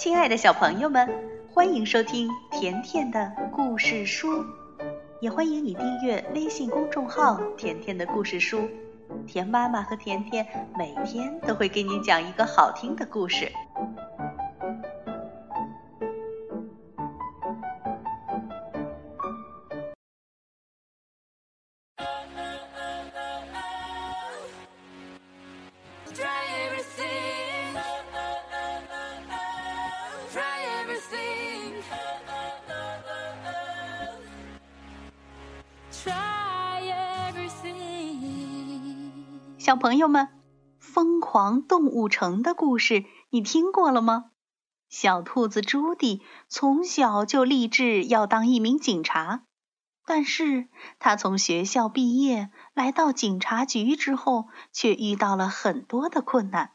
亲爱的小朋友们，欢迎收听甜甜的故事书，也欢迎你订阅微信公众号“甜甜的故事书”。甜妈妈和甜甜每天都会给你讲一个好听的故事。小朋友们，《疯狂动物城》的故事你听过了吗？小兔子朱迪从小就立志要当一名警察，但是他从学校毕业来到警察局之后，却遇到了很多的困难。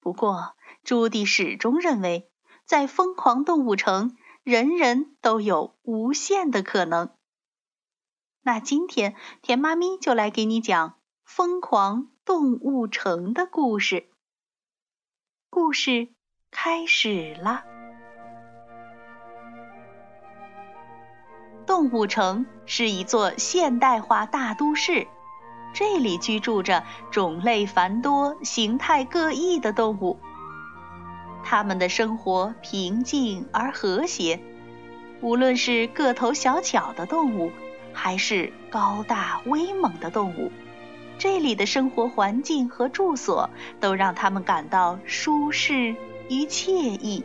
不过，朱迪始终认为，在疯狂动物城，人人都有无限的可能。那今天，田妈咪就来给你讲《疯狂》。动物城的故事，故事开始了。动物城是一座现代化大都市，这里居住着种类繁多、形态各异的动物。它们的生活平静而和谐，无论是个头小巧的动物，还是高大威猛的动物。这里的生活环境和住所都让他们感到舒适与惬意。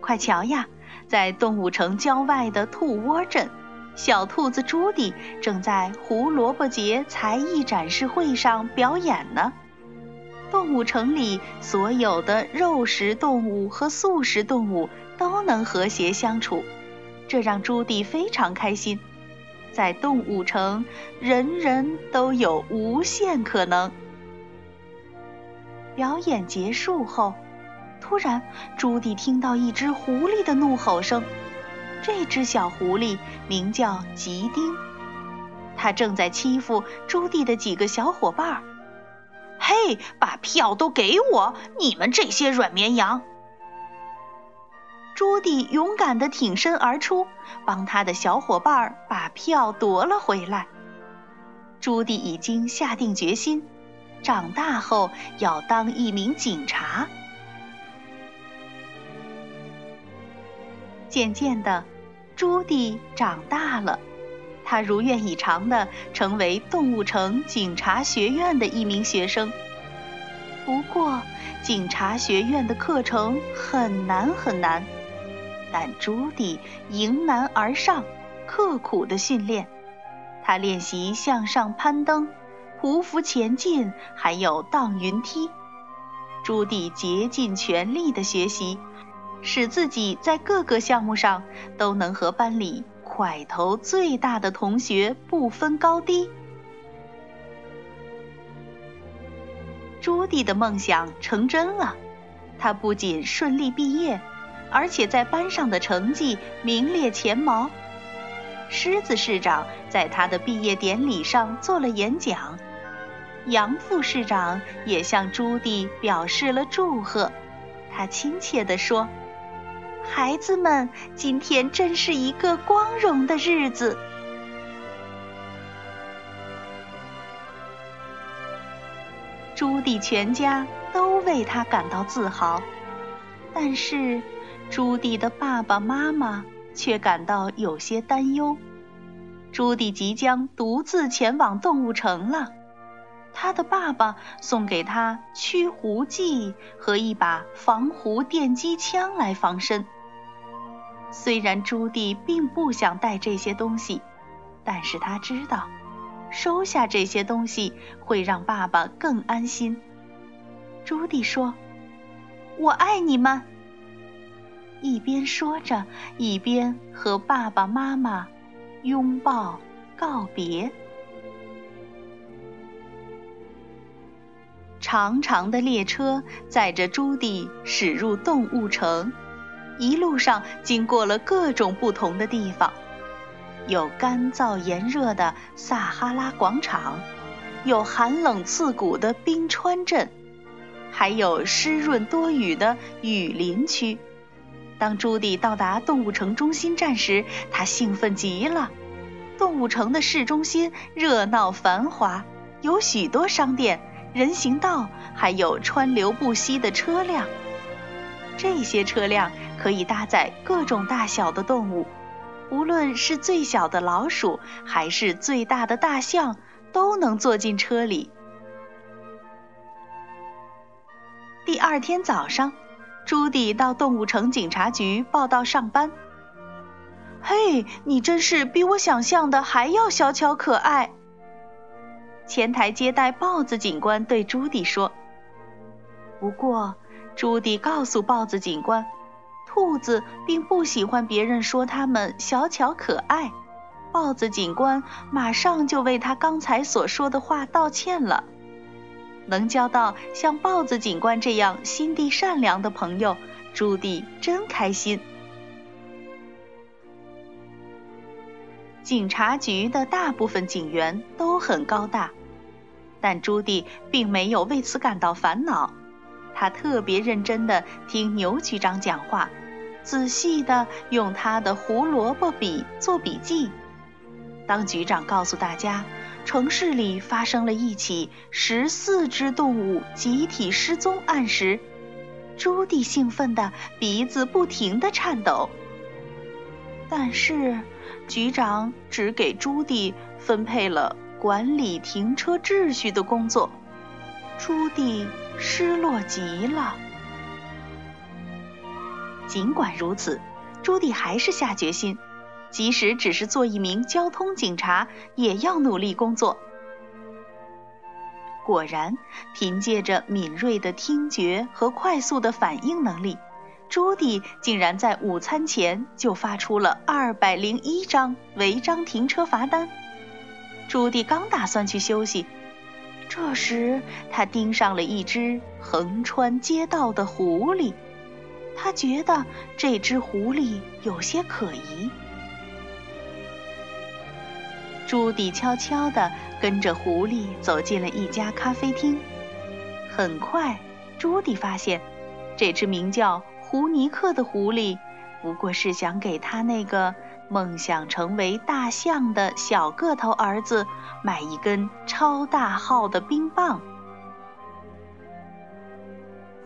快瞧呀，在动物城郊外的兔窝镇，小兔子朱迪正在胡萝卜节才艺展示会上表演呢。动物城里所有的肉食动物和素食动物都能和谐相处，这让朱迪非常开心。在动物城，人人都有无限可能。表演结束后，突然，朱迪听到一只狐狸的怒吼声。这只小狐狸名叫吉丁，它正在欺负朱迪的几个小伙伴。嘿，把票都给我！你们这些软绵羊！朱迪勇敢地挺身而出，帮他的小伙伴把票夺了回来。朱迪已经下定决心，长大后要当一名警察。渐渐的，朱迪长大了，他如愿以偿地成为动物城警察学院的一名学生。不过，警察学院的课程很难很难。但朱迪迎难而上，刻苦的训练。他练习向上攀登、匍匐前进，还有荡云梯。朱迪竭尽全力的学习，使自己在各个项目上都能和班里块头最大的同学不分高低。朱迪的梦想成真了，他不仅顺利毕业。而且在班上的成绩名列前茅，狮子市长在他的毕业典礼上做了演讲，杨副市长也向朱迪表示了祝贺。他亲切地说：“孩子们，今天真是一个光荣的日子。”朱迪全家都为他感到自豪，但是。朱迪的爸爸妈妈却感到有些担忧。朱迪即将独自前往动物城了，他的爸爸送给他驱狐剂和一把防狐电击枪来防身。虽然朱迪并不想带这些东西，但是他知道，收下这些东西会让爸爸更安心。朱迪说：“我爱你们。”一边说着，一边和爸爸妈妈拥抱告别。长长的列车载着朱迪驶入动物城，一路上经过了各种不同的地方，有干燥炎热的撒哈拉广场，有寒冷刺骨的冰川镇。还有湿润多雨的雨林区。当朱迪到达动物城中心站时，他兴奋极了。动物城的市中心热闹繁华，有许多商店、人行道，还有川流不息的车辆。这些车辆可以搭载各种大小的动物，无论是最小的老鼠，还是最大的大象，都能坐进车里。第二天早上。朱迪到动物城警察局报到上班。嘿，你真是比我想象的还要小巧可爱。前台接待豹子警官对朱迪说。不过，朱迪告诉豹子警官，兔子并不喜欢别人说它们小巧可爱。豹子警官马上就为他刚才所说的话道歉了。能交到像豹子警官这样心地善良的朋友，朱迪真开心。警察局的大部分警员都很高大，但朱迪并没有为此感到烦恼。他特别认真地听牛局长讲话，仔细地用他的胡萝卜笔做笔记。当局长告诉大家。城市里发生了一起十四只动物集体失踪案时，朱迪兴奋的鼻子不停的颤抖。但是，局长只给朱迪分配了管理停车秩序的工作，朱迪失落极了。尽管如此，朱迪还是下决心。即使只是做一名交通警察，也要努力工作。果然，凭借着敏锐的听觉和快速的反应能力，朱迪竟然在午餐前就发出了二百零一张违章停车罚单。朱迪刚打算去休息，这时他盯上了一只横穿街道的狐狸，他觉得这只狐狸有些可疑。朱迪悄悄地跟着狐狸走进了一家咖啡厅。很快，朱迪发现，这只名叫胡尼克的狐狸，不过是想给他那个梦想成为大象的小个头儿子买一根超大号的冰棒。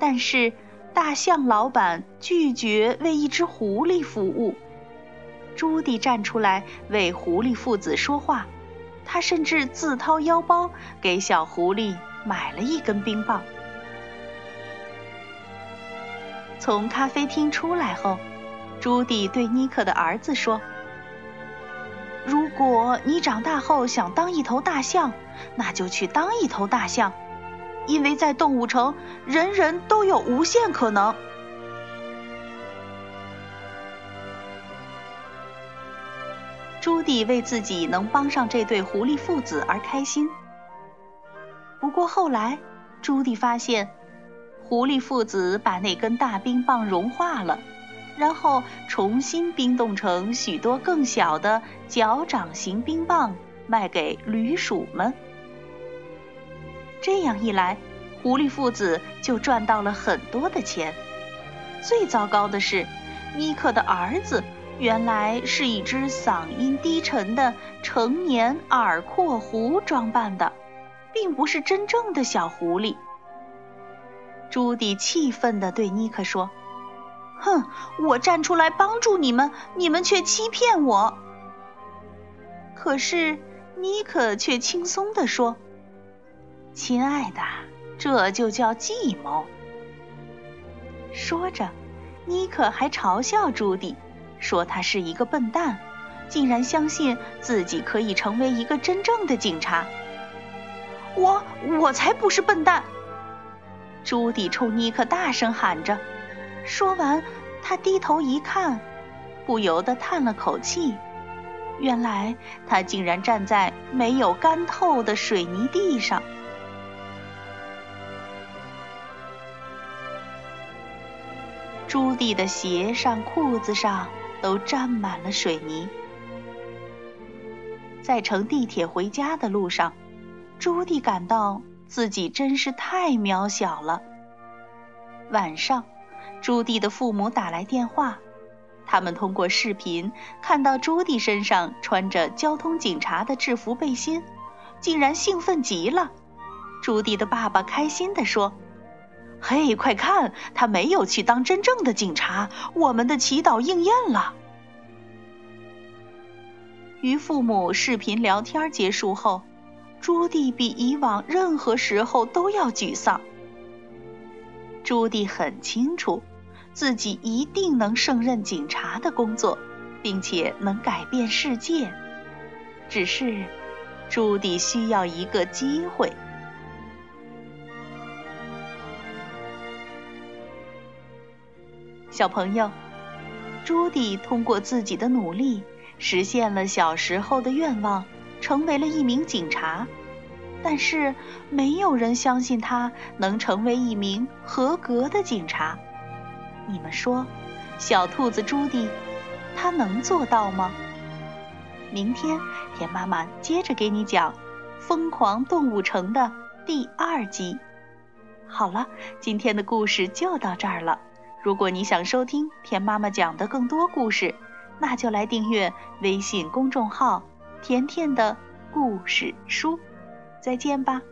但是，大象老板拒绝为一只狐狸服务。朱迪站出来为狐狸父子说话，他甚至自掏腰包给小狐狸买了一根冰棒。从咖啡厅出来后，朱迪对尼克的儿子说：“如果你长大后想当一头大象，那就去当一头大象，因为在动物城，人人都有无限可能。”朱迪为自己能帮上这对狐狸父子而开心。不过后来，朱迪发现，狐狸父子把那根大冰棒融化了，然后重新冰冻成许多更小的脚掌型冰棒，卖给驴鼠们。这样一来，狐狸父子就赚到了很多的钱。最糟糕的是，尼克的儿子。原来是一只嗓音低沉的成年耳廓狐装扮的，并不是真正的小狐狸。朱迪气愤地对尼克说：“哼，我站出来帮助你们，你们却欺骗我。”可是尼克却轻松地说：“亲爱的，这就叫计谋。”说着，尼克还嘲笑朱迪。说他是一个笨蛋，竟然相信自己可以成为一个真正的警察。我我才不是笨蛋！朱迪冲尼克大声喊着。说完，他低头一看，不由得叹了口气。原来他竟然站在没有干透的水泥地上。朱迪的鞋上、裤子上。都沾满了水泥。在乘地铁回家的路上，朱迪感到自己真是太渺小了。晚上，朱棣的父母打来电话，他们通过视频看到朱棣身上穿着交通警察的制服背心，竟然兴奋极了。朱棣的爸爸开心地说：“嘿，快看，他没有去当真正的警察，我们的祈祷应验了。”与父母视频聊天结束后，朱棣比以往任何时候都要沮丧。朱棣很清楚，自己一定能胜任警察的工作，并且能改变世界。只是，朱棣需要一个机会。小朋友，朱迪通过自己的努力。实现了小时候的愿望，成为了一名警察。但是没有人相信他能成为一名合格的警察。你们说，小兔子朱迪，他能做到吗？明天田妈妈接着给你讲《疯狂动物城》的第二集。好了，今天的故事就到这儿了。如果你想收听甜妈妈讲的更多故事，那就来订阅微信公众号“甜甜的故事书”，再见吧。